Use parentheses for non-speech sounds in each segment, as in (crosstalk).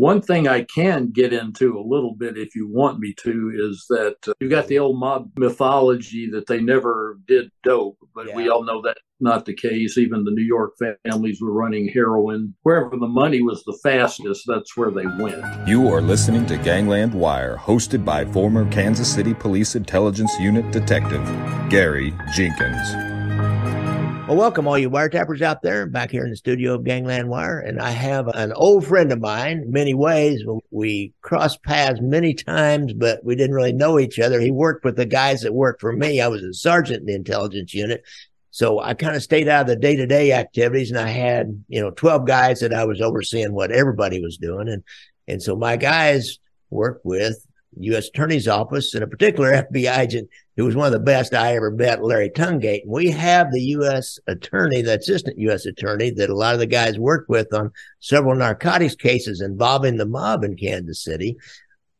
One thing I can get into a little bit if you want me to is that uh, you got the old mob mythology that they never did dope, but yeah. we all know that's not the case. Even the New York families were running heroin. Wherever the money was the fastest, that's where they went. You are listening to Gangland Wire, hosted by former Kansas City Police Intelligence Unit Detective Gary Jenkins. Well, welcome all you wiretappers out there back here in the studio of Gangland Wire. And I have an old friend of mine, many ways. We crossed paths many times, but we didn't really know each other. He worked with the guys that worked for me. I was a sergeant in the intelligence unit. So I kind of stayed out of the day to day activities and I had, you know, 12 guys that I was overseeing what everybody was doing. And, and so my guys worked with U.S. Attorney's Office and a particular FBI agent who was one of the best I ever met, Larry Tungate. And we have the U.S. Attorney, the Assistant U.S. Attorney, that a lot of the guys worked with on several narcotics cases involving the mob in Kansas City.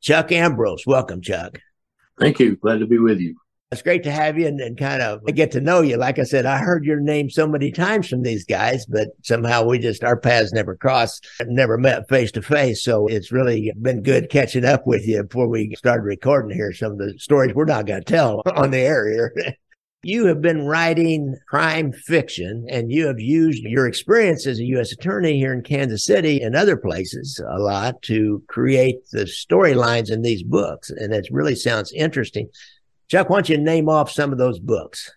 Chuck Ambrose, welcome, Chuck. Thank you. Glad to be with you. It's great to have you and, and, kind of get to know you. Like I said, I heard your name so many times from these guys, but somehow we just, our paths never crossed, never met face to face. So it's really been good catching up with you before we started recording here. Some of the stories we're not going to tell (laughs) on the air here. you have been writing crime fiction and you have used your experience as a U.S. attorney here in Kansas City and other places a lot to create the storylines in these books. And it really sounds interesting. Chuck, why don't you name off some of those books?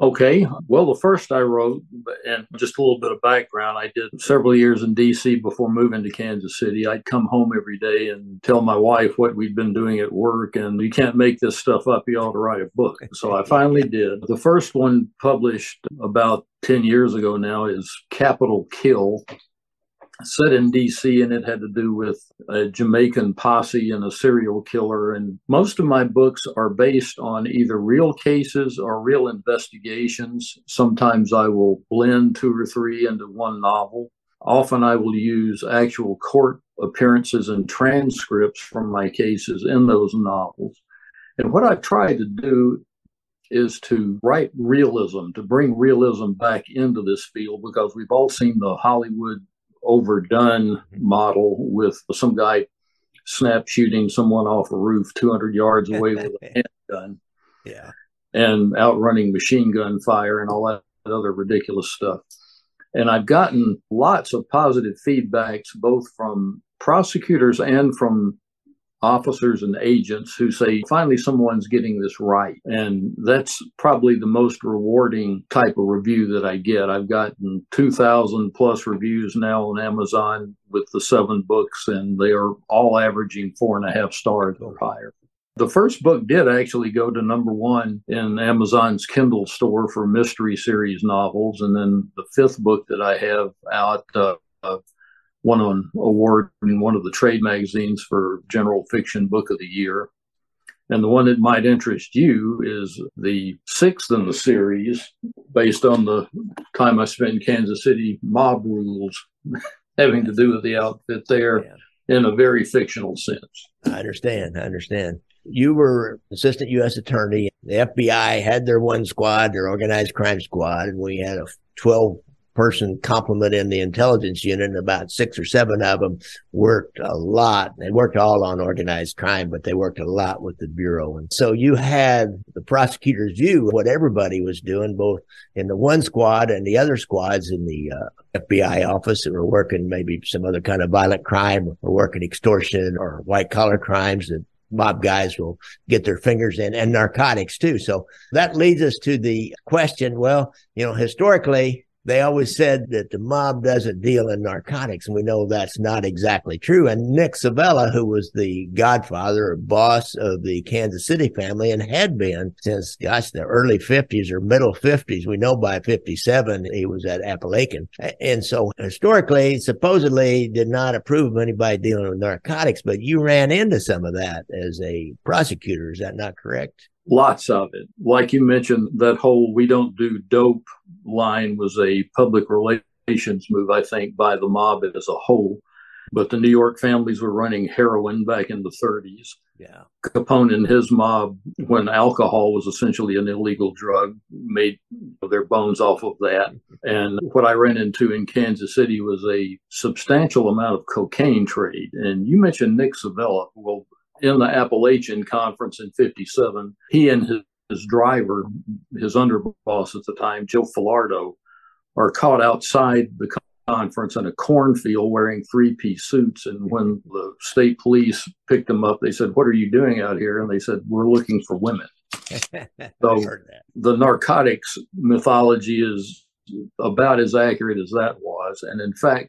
Okay. Well, the first I wrote, and just a little bit of background, I did several years in D.C. before moving to Kansas City. I'd come home every day and tell my wife what we'd been doing at work, and you can't make this stuff up. You ought to write a book. So I (laughs) finally did. The first one published about 10 years ago now is Capital Kill set in DC, and it had to do with a Jamaican posse and a serial killer. And most of my books are based on either real cases or real investigations. Sometimes I will blend two or three into one novel. Often I will use actual court appearances and transcripts from my cases in those novels. And what I try to do is to write realism, to bring realism back into this field because we've all seen the Hollywood overdone mm-hmm. model with some guy snap shooting someone off a roof 200 yards away with a (laughs) handgun. Yeah. And outrunning machine gun fire and all that other ridiculous stuff. And I've gotten lots of positive feedbacks, both from prosecutors and from officers and agents who say, finally, someone's getting this right. And that's probably the most rewarding type of review that I get. I've gotten 2,000 plus reviews now on Amazon with the seven books, and they are all averaging four and a half stars or higher. The first book did actually go to number one in Amazon's Kindle store for mystery series novels. And then the fifth book that I have out, uh, uh, won an award in one of the trade magazines for general fiction book of the year. And the one that might interest you is the sixth in the series, based on the time I spent in Kansas City, Mob Rules, (laughs) having to do with the outfit there yeah. in a very fictional sense. I understand. I understand. You were assistant U.S. attorney. The FBI had their one squad, their organized crime squad, and we had a 12 person complement in the intelligence unit, and about six or seven of them worked a lot. They worked all on organized crime, but they worked a lot with the Bureau. And so you had the prosecutor's view of what everybody was doing, both in the one squad and the other squads in the uh, FBI office that were working maybe some other kind of violent crime or working extortion or white collar crimes that mob guys will get their fingers in and narcotics too. So that leads us to the question, well, you know, historically, they always said that the mob doesn't deal in narcotics, and we know that's not exactly true. And Nick Civella, who was the godfather or boss of the Kansas City family and had been since, gosh, the early 50s or middle 50s, we know by 57 he was at Apalachin. And so historically, supposedly did not approve of anybody dealing with narcotics, but you ran into some of that as a prosecutor. Is that not correct? Lots of it. Like you mentioned, that whole we don't do dope line was a public relations move, I think, by the mob as a whole. But the New York families were running heroin back in the 30s. Yeah. Capone and his mob, when alcohol was essentially an illegal drug, made their bones off of that. And what I ran into in Kansas City was a substantial amount of cocaine trade. And you mentioned Nick Civella. Well, in the Apalachin Conference in 57, he and his, his driver, his underboss at the time, Joe Filardo, are caught outside the conference in a cornfield wearing three piece suits. And when the state police picked them up, they said, What are you doing out here? And they said, We're looking for women. (laughs) so the narcotics mythology is about as accurate as that was. And in fact,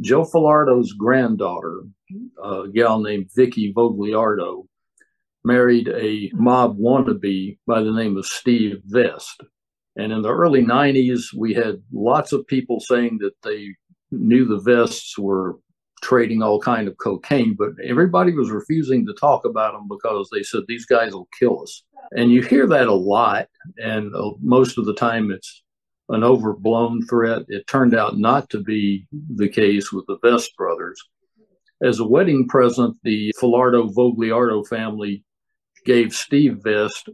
Joe Filardo's granddaughter, a gal named Vicky Vogliardo, married a mob wannabe by the name of Steve Vest. And in the early 90s, we had lots of people saying that they knew the vests were trading all kind of cocaine, but everybody was refusing to talk about them because they said these guys will kill us. And you hear that a lot, and uh, most of the time it's an overblown threat. It turned out not to be the case with the Vest brothers. As a wedding present, the Filardo Vogliardo family gave Steve Vest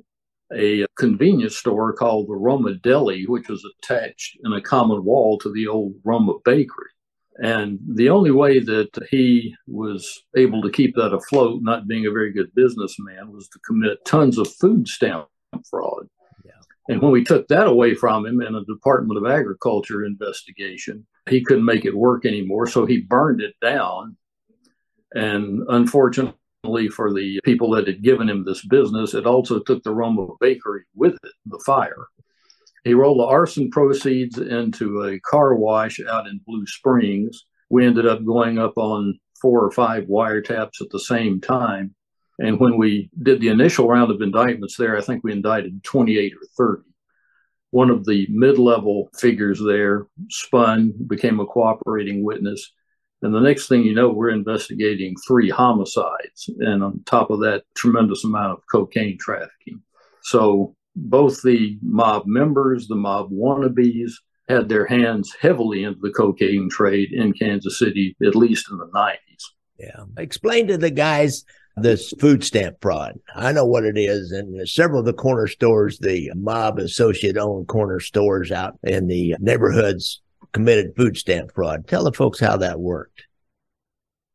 a convenience store called the Roma Deli, which was attached in a common wall to the old Roma bakery. And the only way that he was able to keep that afloat, not being a very good businessman, was to commit tons of food stamp fraud. Yeah. And when we took that away from him in a Department of Agriculture investigation, he couldn't make it work anymore. So he burned it down. And unfortunately, for the people that had given him this business, it also took the Roma bakery with it, the fire. He rolled the arson proceeds into a car wash out in Blue Springs. We ended up going up on four or five wiretaps at the same time. And when we did the initial round of indictments there, I think we indicted 28 or 30. One of the mid level figures there spun, became a cooperating witness, and the next thing you know, we're investigating three homicides. And on top of that, tremendous amount of cocaine trafficking. So both the mob members, the mob wannabes, had their hands heavily into the cocaine trade in Kansas City, at least in the 90s. Yeah. Explain to the guys this food stamp fraud. I know what it is. And several of the corner stores, the mob associate owned corner stores out in the neighborhoods committed food stamp fraud. Tell the folks how that worked.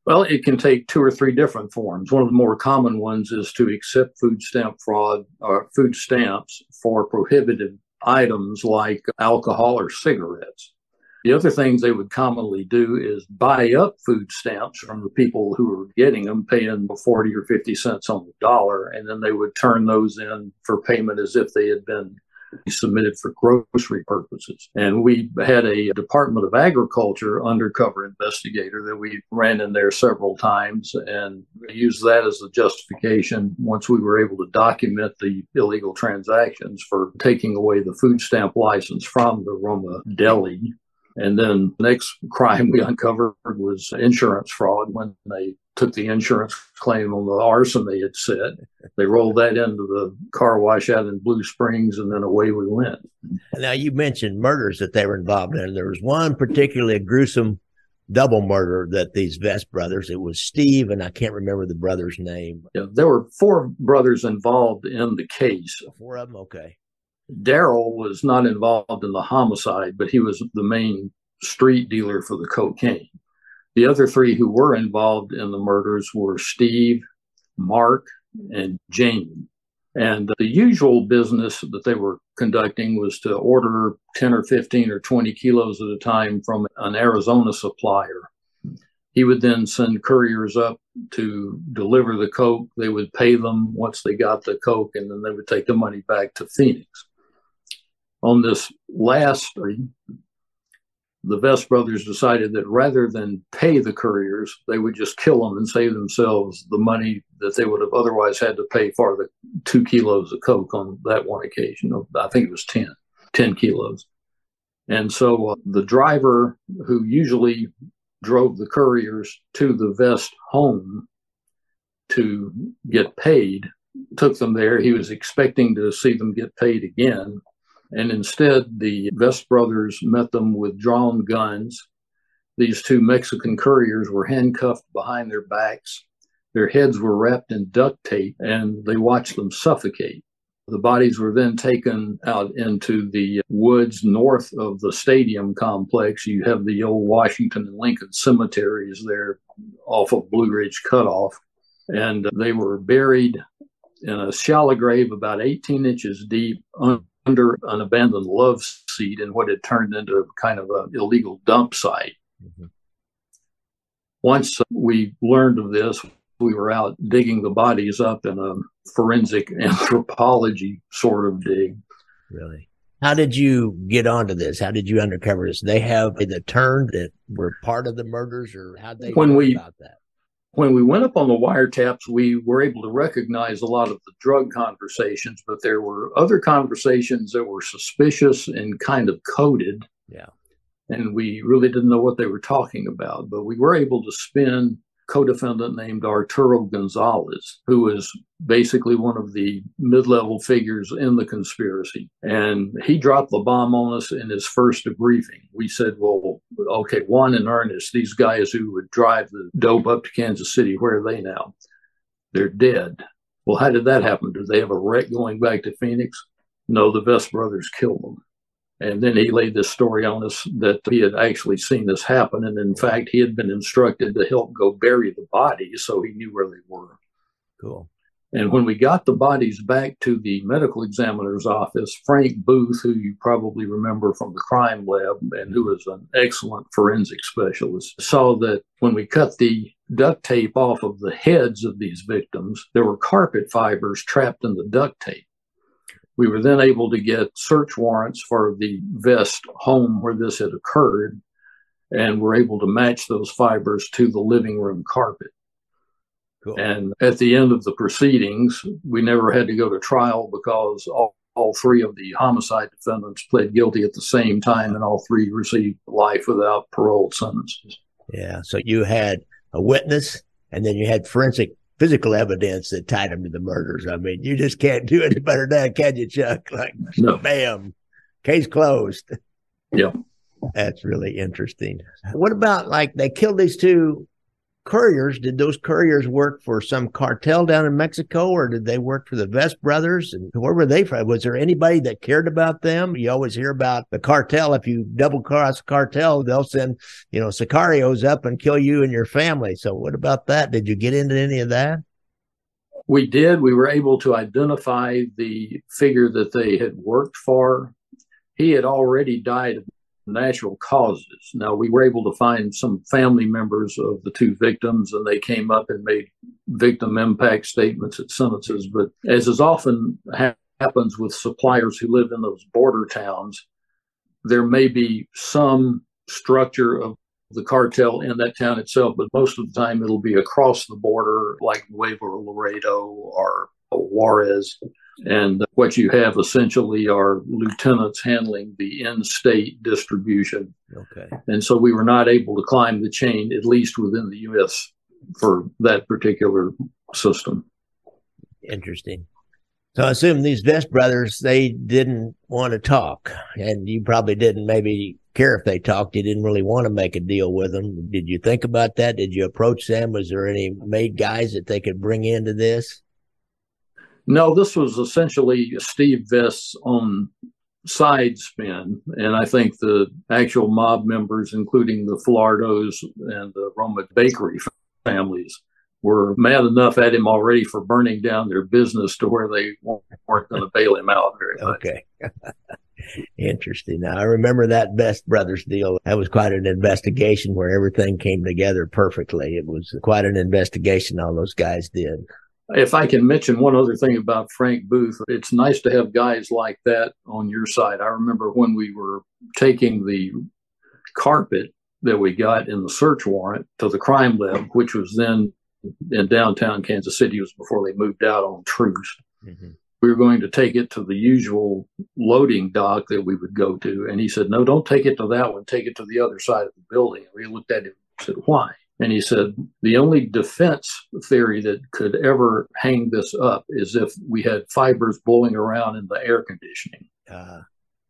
Well, it can take two or three different forms. One of the more common ones is to accept food stamp fraud or food stamps for prohibited items like alcohol or cigarettes. The other things they would commonly do is buy up food stamps from the people who were getting them, paying 40 or 50 cents on the dollar, and then they would turn those in for payment as if they had been submitted for grocery purposes. And we had a Department of Agriculture undercover investigator that we ran in there several times and used that as a justification once we were able to document the illegal transactions for taking away the food stamp license from the Roma Deli and then the next crime we uncovered was insurance fraud when they took the insurance claim on the arson they had said. They rolled that into the car wash out in Blue Springs, and then away we went. Now, you mentioned murders that they were involved in. There was one particularly gruesome double murder that these Vest brothers, it was Steve, and I can't remember the brother's name. Yeah, there were four brothers involved in the case. Four of them, okay. Darrell was not involved in the homicide, but he was the main street dealer for the cocaine. The other three who were involved in the murders were Steve, Mark, and Jamie. And the usual business that they were conducting was to order 10 or 15 or 20 kilos at a time from an Arizona supplier. He would then send couriers up to deliver the Coke. They would pay them once they got the Coke, and then they would take the money back to Phoenix. On this last the Vest brothers decided that rather than pay the couriers, they would just kill them and save themselves the money that they would have otherwise had to pay for the two kilos of Coke on that one occasion. I think it was 10, 10 kilos. And so uh, the driver who usually drove the couriers to the Vest home to get paid took them there. He was expecting to see them get paid again and instead, the Vest brothers met them with drawn guns. These two Mexican couriers were handcuffed behind their backs. Their heads were wrapped in duct tape and they watched them suffocate. The bodies were then taken out into the woods north of the stadium complex. You have the old Washington and Lincoln cemeteries there off of Blue Ridge Cutoff. And they were buried in a shallow grave about 18 inches deep under an abandoned love seat in what had turned into kind of an illegal dump site. Mm-hmm. Once we learned of this, we were out digging the bodies up in a forensic (laughs) anthropology sort of dig. Really? How did you get onto this? How did you uncover this? They have the turn that were part of the murders, or how they when we about that? When we went up on the wiretaps, we were able to recognize a lot of the drug conversations, but there were other conversations that were suspicious and kind of coded. Yeah. And we really didn't know what they were talking about, but we were able to spin co-defendant named Arturo Gonzalez, who was basically one of the mid-level figures in the conspiracy. And he dropped the bomb on us in his first debriefing. We said, well, okay, one in earnest, these guys who would drive the dope up to Kansas City, where are they now? They're dead. Well, how did that happen? Did they have a wreck going back to Phoenix? No, the Vest brothers killed them. And then he laid this story on us that he had actually seen this happen. And in fact, he had been instructed to help go bury the bodies so he knew where they were. Cool. And when we got the bodies back to the medical examiner's office, Frank Booth, who you probably remember from the crime lab and who was an excellent forensic specialist, saw that when we cut the duct tape off of the heads of these victims, there were carpet fibers trapped in the duct tape. We were then able to get search warrants for the Vest home where this had occurred, and were able to match those fibers to the living room carpet. Cool. And at the end of the proceedings, we never had to go to trial because all, all three of the homicide defendants pled guilty at the same time, and all three received life without parole sentences. Yeah. So you had a witness, and then you had forensic physical evidence that tied him to the murders. I mean, you just can't do any better than that, can you, Chuck? Like, no. bam, case closed. Yeah. That's really interesting. What about like they killed these two couriers? Did those couriers work for some cartel down in Mexico or did they work for the Vest brothers? And where were they from? Was there anybody that cared about them? You always hear about the cartel. If you double cross cartel, they'll send, you know, sicarios up and kill you and your family. So what about that? Did you get into any of that? We did. We were able to identify the figure that they had worked for. He had already died of natural causes. Now, we were able to find some family members of the two victims, and they came up and made victim impact statements at sentences. But as is often ha- happens with suppliers who live in those border towns, there may be some structure of the cartel in that town itself, but most of the time it'll be across the border, like Nuevo Laredo or Juarez. And what you have essentially are lieutenants handling the in state distribution. Okay. And so we were not able to climb the chain, at least within the U.S., for that particular system. Interesting. So I assume these Vest brothers, they didn't want to talk, and you probably didn't maybe care if they talked. You didn't really want to make a deal with them. Did you think about that? Did you approach them? Was there any made guys that they could bring into this? No, this was essentially Steve Vest's own side spin. And I think the actual mob members, including the Filardos and the Roma Bakery families, were mad enough at him already for burning down their business to where they weren't going to bail him out very much. Okay. (laughs) Interesting. Now, I remember that Vest Brothers deal. That was quite an investigation where everything came together perfectly. It was quite an investigation all those guys did. If I can mention one other thing about Frank Booth, it's nice to have guys like that on your side. I remember when we were taking the carpet that we got in the search warrant to the crime lab, which was then in downtown Kansas City, it was before they moved out on truce. Mm-hmm. We were going to take it to the usual loading dock that we would go to. And he said, No, don't take it to that one. Take it to the other side of the building. And we looked at him and said, Why? And he said, the only defense theory that could ever hang this up is if we had fibers blowing around in the air conditioning. Uh,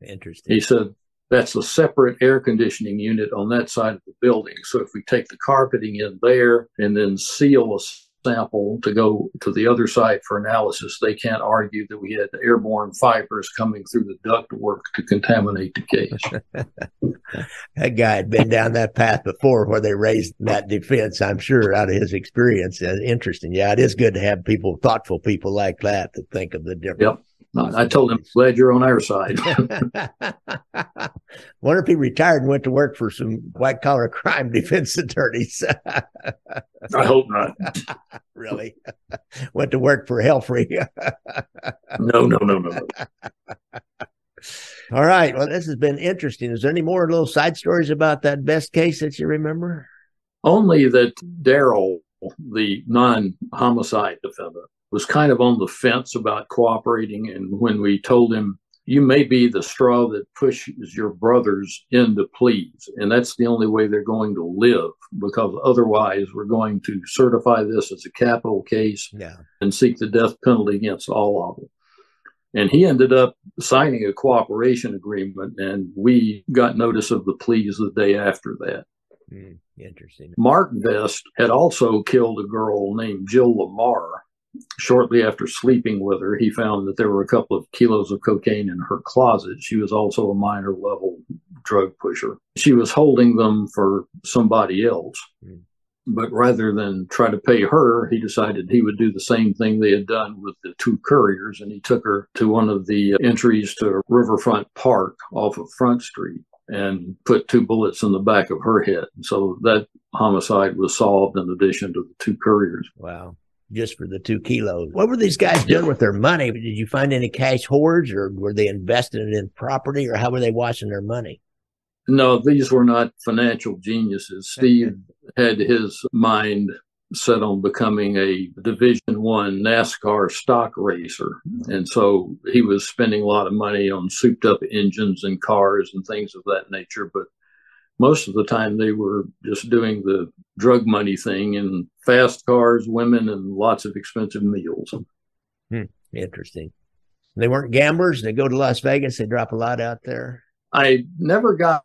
interesting. He said, that's a separate air conditioning unit on that side of the building. So if we take the carpeting in there and then seal a sample to go to the other site for analysis, they can't argue that we had airborne fibers coming through the ductwork to contaminate the case. (laughs) that guy had been down that path before where they raised that defense, I'm sure, out of his experience. Interesting. Yeah, it is good to have people, thoughtful people like that to think of the difference. Yep. I told him, glad you're on our side. (laughs) Wonder if he retired and went to work for some white collar crime (laughs) defense attorneys. (laughs) I hope not. really? went to work for Helfrey. no, no, no, no. All right. Well, this has been interesting. Is there any more little side stories about that Vest case that you remember? Only that Darrell, the non homicide defendant, was kind of on the fence about cooperating. And when we told him, you may be the straw that pushes your brothers into pleas. And that's the only way they're going to live because otherwise we're going to certify this as a capital case yeah. and seek the death penalty against all of them. And he ended up signing a cooperation agreement, and we got notice of the pleas the day after that. Mm, interesting. Mark Vest had also killed a girl named Jill Lamar shortly after sleeping with her, he found that there were a couple of kilos of cocaine in her closet. She was also a minor level drug pusher. She was holding them for somebody else. Mm. But rather than try to pay her, he decided he would do the same thing they had done with the two couriers. And he took her to one of the entries to Riverfront Park off of Front Street and put two bullets in the back of her head. So that homicide was solved in addition to the two couriers. Wow just for the two kilos. What were these guys doing with their money? Did you find any cash hoards or were they investing it in property or how were they washing their money? No, these were not financial geniuses. Steve had his mind set on becoming a division one NASCAR stock racer. Mm-hmm. And so he was spending a lot of money on souped up engines and cars and things of that nature. But most of the time they were just doing the drug money thing and fast cars, women, and lots of expensive meals. Hmm, interesting. They weren't gamblers. They go to Las Vegas. They drop a lot out there. I never got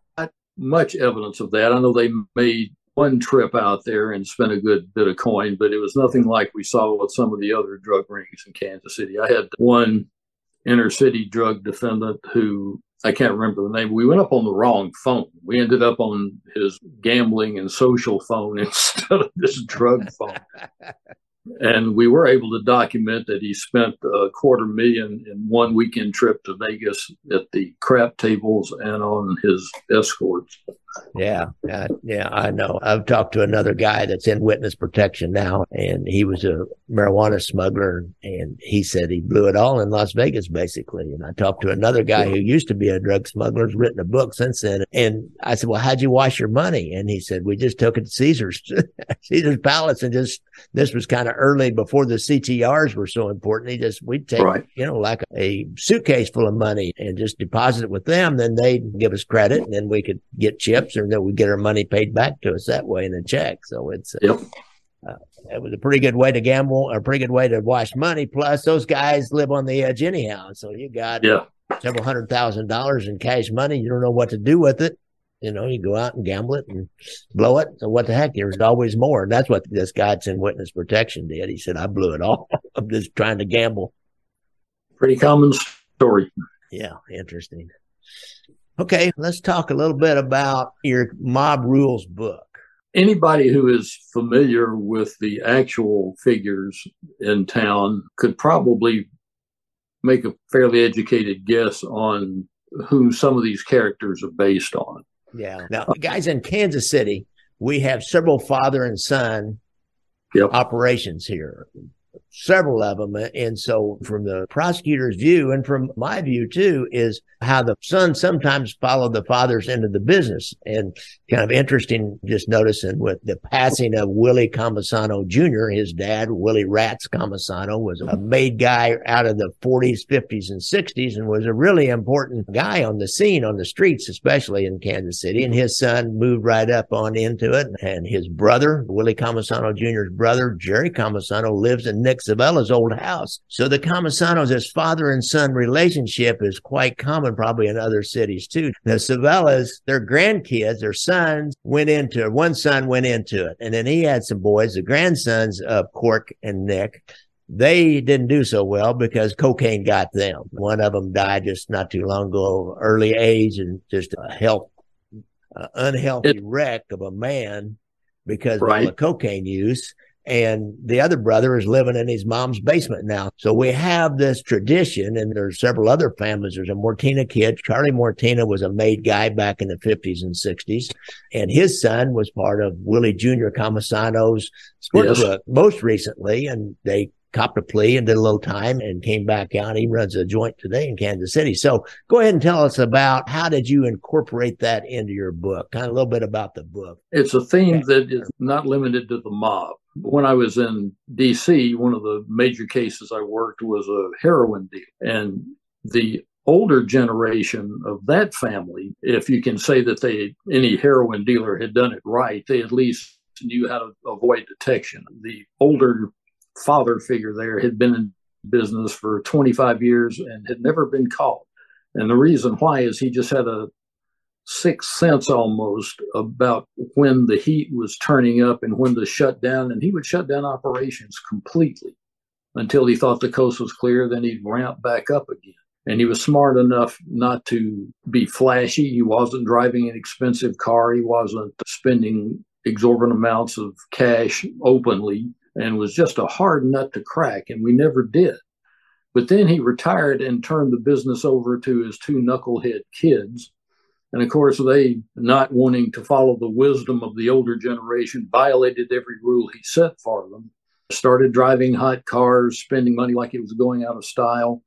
much evidence of that. I know they made one trip out there and spent a good bit of coin, but it was nothing like we saw with some of the other drug rings in Kansas City. I had one inner city drug defendant who I can't remember the name. We went up on the wrong phone. We ended up on his gambling and social phone (laughs) instead of this drug phone. (laughs) and we were able to document that he spent a quarter million in one weekend trip to Vegas at the crap tables and on his escorts. Yeah, yeah, yeah, I know. I've talked to another guy that's in witness protection now, and he was a marijuana smuggler, and he said he blew it all in Las Vegas, basically. And I talked to another guy who used to be a drug smuggler, has written a book since then. And I said, "Well, how'd you wash your money?" And he said, "We just took it to Caesar's, (laughs) Caesar's Palace, and just this was kind of early before the CTRs were so important. He just we'd take, right. you know, like a suitcase full of money and just deposit it with them. Then they'd give us credit, and then we could get chips." Or that we get our money paid back to us that way in a check. So it's uh, yep. Uh, it was a pretty good way to gamble, a pretty good way to wash money. Plus, those guys live on the edge anyhow, so you got yeah. several hundred thousand dollars in cash money. You don't know what to do with it. You know, you go out and gamble it and blow it. So what the heck? There's always more. And that's what this guy that's in witness protection did. He said, "I blew it all. (laughs) I'm just trying to gamble." Pretty common story. Yeah, interesting. Okay, let's talk a little bit about your mob rules book. Anybody who is familiar with the actual figures in town could probably make a fairly educated guess on who some of these characters are based on. Yeah. Now, guys in Kansas City, we have several father and son yep. operations here several of them. And so, from the prosecutor's view, and from my view too, is how the son sometimes followed the fathers into the business. And kind of interesting, just noticing with the passing of Willie Cammisano Jr., his dad, Willie Rats Cammisano, was a made guy out of the 40s, 50s, and 60s and was a really important guy on the scene, on the streets, especially in Kansas City. And his son moved right up on into it. And his brother, Willie Cammisano Jr.'s brother, Jerry Cammisano, lives in Nick Civella's old house. So the Cammisanos, this father and son relationship is quite common probably in other cities too. The Civellas, their grandkids, their sons went into it. One son went into it. And then he had some boys, the grandsons of Cork and Nick they didn't do so well because cocaine got them. One of them died just not too long ago, early age, and just a health, uh, unhealthy wreck of a man because right. of the cocaine use. And the other brother is living in his mom's basement now. So we have this tradition, and there's several other families. There's a Moretina kid. Charlie Moretina was a made guy back in the 50s and 60s, and his son was part of Willie Jr. Sports yes. book most recently, and they copped a plea and did a little time and came back out. He runs a joint today in Kansas City. So go ahead and tell us about how did you incorporate that into your book? Kind of a little bit about the book. It's a theme that is not limited to the mob. When I was in DC, one of the major cases I worked was a heroin deal. And the older generation of that family, if you can say that they any heroin dealer had done it right, they at least knew how to avoid detection. The older father figure there had been in business for 25 years and had never been caught. And the reason why is he just had a sixth sense almost about when the heat was turning up and when to shut down. And he would shut down operations completely until he thought the coast was clear. Then he'd ramp back up again. And he was smart enough not to be flashy. He wasn't driving an expensive car. He wasn't spending exorbitant amounts of cash openly and was just a hard nut to crack, and we never did. But then he retired and turned the business over to his two knucklehead kids. And of course, they, not wanting to follow the wisdom of the older generation, violated every rule he set for them, started driving hot cars, spending money like it was going out of style.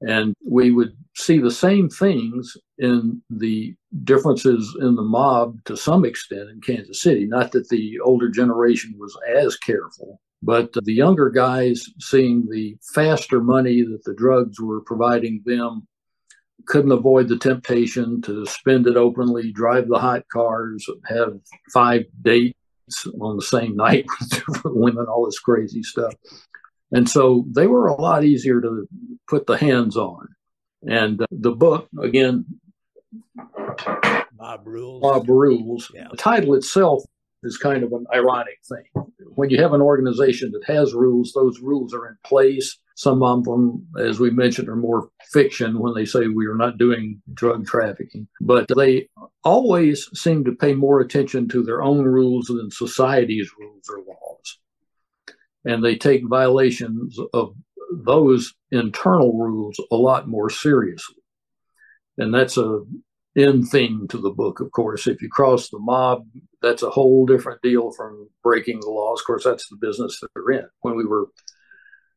And we would see the same things in the differences in the mob to some extent in Kansas City. Not that the older generation was as careful, but the younger guys seeing the faster money that the drugs were providing them couldn't avoid the temptation to spend it openly, drive the hot cars, have five dates on the same (laughs) night with different women, all this crazy stuff. And so they were a lot easier to put the hands on. And uh, the book, again, Mob Rules. Mob Rules. Yeah. The title itself is kind of an ironic thing. When you have an organization that has rules, those rules are in place. Some of them, as we mentioned, are more fiction when they say we are not doing drug trafficking. But they always seem to pay more attention to their own rules than society's rules or laws and they take violations of those internal rules a lot more seriously. And that's a end theme to the book, of course. If you cross the mob, that's a whole different deal from breaking the laws. Of course, that's the business that they're in. When we were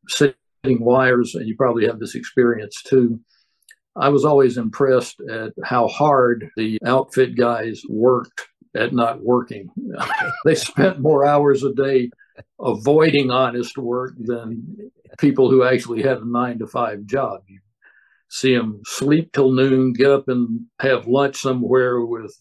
setting wires, and you probably have this experience too, I was always impressed at how hard the outfit guys worked at not working. (laughs) they spent more hours a day avoiding honest work than people who actually had a nine to five job. You see them sleep till noon, get up and have lunch somewhere with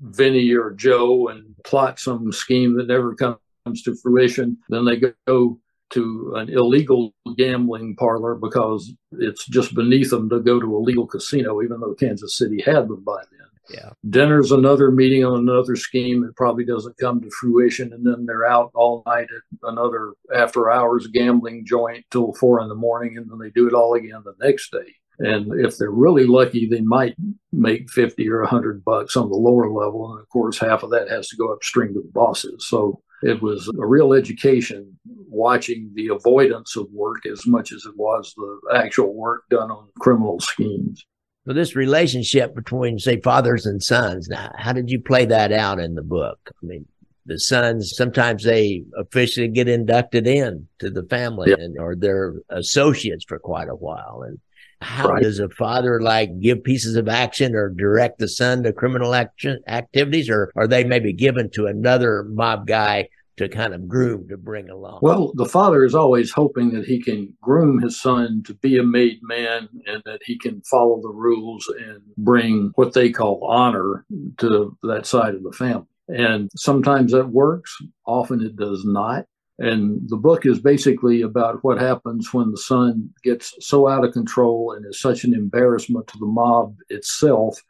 Vinny or Joe and plot some scheme that never comes to fruition. Then they go to an illegal gambling parlor because it's just beneath them to go to a legal casino, even though Kansas City had them by then. Yeah. Dinner's another meeting on another scheme that probably doesn't come to fruition. And then they're out all night at another after hours gambling joint till four in the morning. And then they do it all again the next day. And if they're really lucky, they might make 50 or 100 bucks on the lower level. And of course, half of that has to go upstream to the bosses. So it was a real education watching the avoidance of work as much as it was the actual work done on criminal schemes. So this relationship between, say, fathers and sons. Now, how did you play that out in the book? I mean, the sons sometimes they officially get inducted in to the family, yep. and or they're associates for quite a while. And how right. does a father like give pieces of action or direct the son to criminal action activities, or are they maybe given to another mob guy to kind of groom to bring along? Well, the father is always hoping that he can groom his son to be a made man and that he can follow the rules and bring what they call honor to that side of the family. And sometimes that works, often it does not. And the book is basically about what happens when the son gets so out of control and is such an embarrassment to the mob itself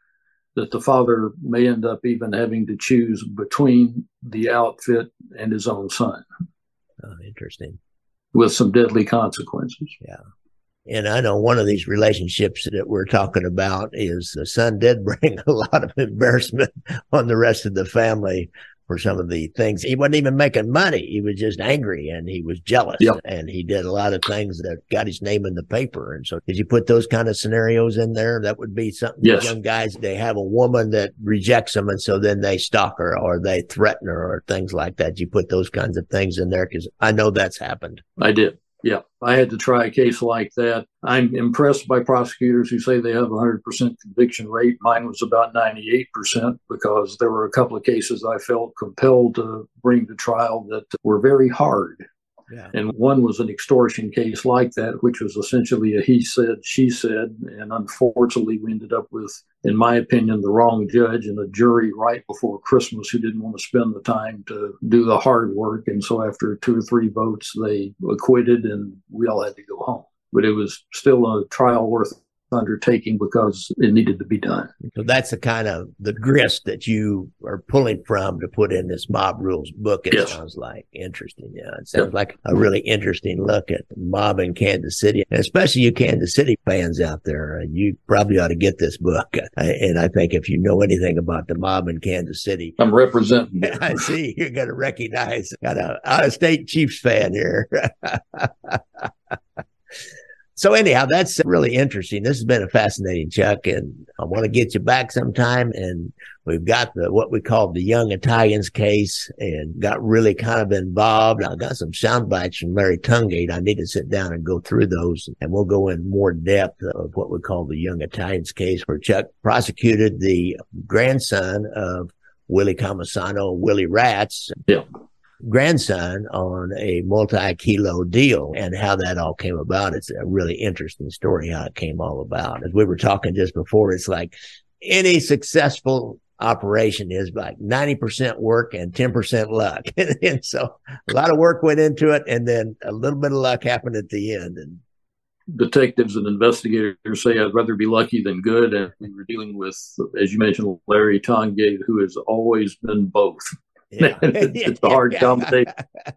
that the father may end up even having to choose between the outfit and his own son. Oh, interesting. With some deadly consequences. Yeah. And I know one of these relationships that we're talking about is the son did (laughs) bring a lot of embarrassment on the rest of the family for some of the things. He wasn't even making money. He was just angry and he was jealous. Yep. And he did a lot of things that got his name in the paper. And so did you put those kind of scenarios in there? That would be something yes. young guys, they have a woman that rejects them. And so then they stalk her or they threaten her or things like that. You put those kinds of things in there because I know that's happened. I did. Yeah, I had to try a case like that. I'm impressed by prosecutors who say they have a 100% conviction rate. Mine was about 98% because there were a couple of cases I felt compelled to bring to trial that were very hard. Yeah. And one was an extortion case like that, which was essentially a he said, she said. And unfortunately, we ended up with, in my opinion, the wrong judge and a jury right before Christmas who didn't want to spend the time to do the hard work. And so after two or three votes, they acquitted and we all had to go home. But it was still a trial worth undertaking because it needed to be done. So that's the kind of the grist that you are pulling from to put in this mob rules book. It yes. sounds like interesting. Yeah, it sounds yep. like a really interesting look at mob in Kansas City, and especially you Kansas City fans out there. Uh, you probably ought to get this book. (laughs) Uh, and I think if you know anything about the mob in Kansas City, I'm representing. (laughs) I see you're going to recognize got a out of state Chiefs fan here. (laughs) So anyhow, that's really interesting. This has been a fascinating, Chuck, and I want to get you back sometime. And we've got the what we call the Young Italians case, and got really kind of involved. I got some sound bites from Larry Tungate. I need to sit down and go through those, and we'll go in more depth of what we call the Young Italians case, where Chuck prosecuted the grandson of Willie Cammisano, Willie Rats. Yeah grandson on a multi-kilo deal and how that all came about. It's a really interesting story how it came all about. As we were talking just before, it's like any successful operation is like 90% work and 10% luck. (laughs) and so a lot of work went into it and then a little bit of luck happened at the end. And detectives and investigators say I'd rather be lucky than good. And we were dealing with, as you mentioned, Larry Tungate, who has always been both. (laughs) Yeah. it's a hard combination.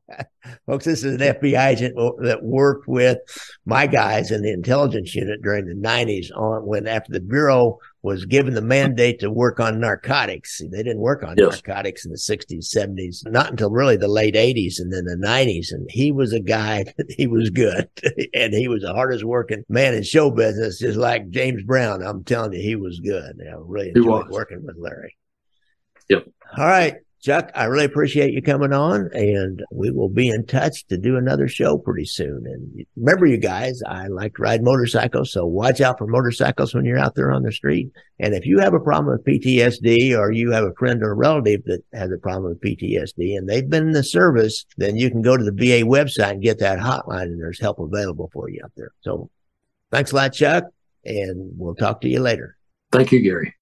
(laughs) Folks, this is an FBI agent that worked with my guys in the intelligence unit during the 90s on when after the Bureau was given the mandate to work on narcotics. They didn't work on yes. narcotics in the 60s, 70s, not until really the late 80s and then the 90s. And he was a guy (laughs) he was good and he was the hardest working man in show business, just like James Brown. I'm telling you, he was good. I really enjoyed working with Larry. Yep. All right. Chuck, I really appreciate you coming on and we will be in touch to do another show pretty soon. And remember you guys, I like to ride motorcycles. So watch out for motorcycles when you're out there on the street. And if you have a problem with PTSD or you have a friend or a relative that has a problem with PTSD and they've been in the service, then you can go to the VA website and get that hotline and there's help available for you out there. So thanks a lot, Chuck. And we'll talk to you later. Thank you, Gary.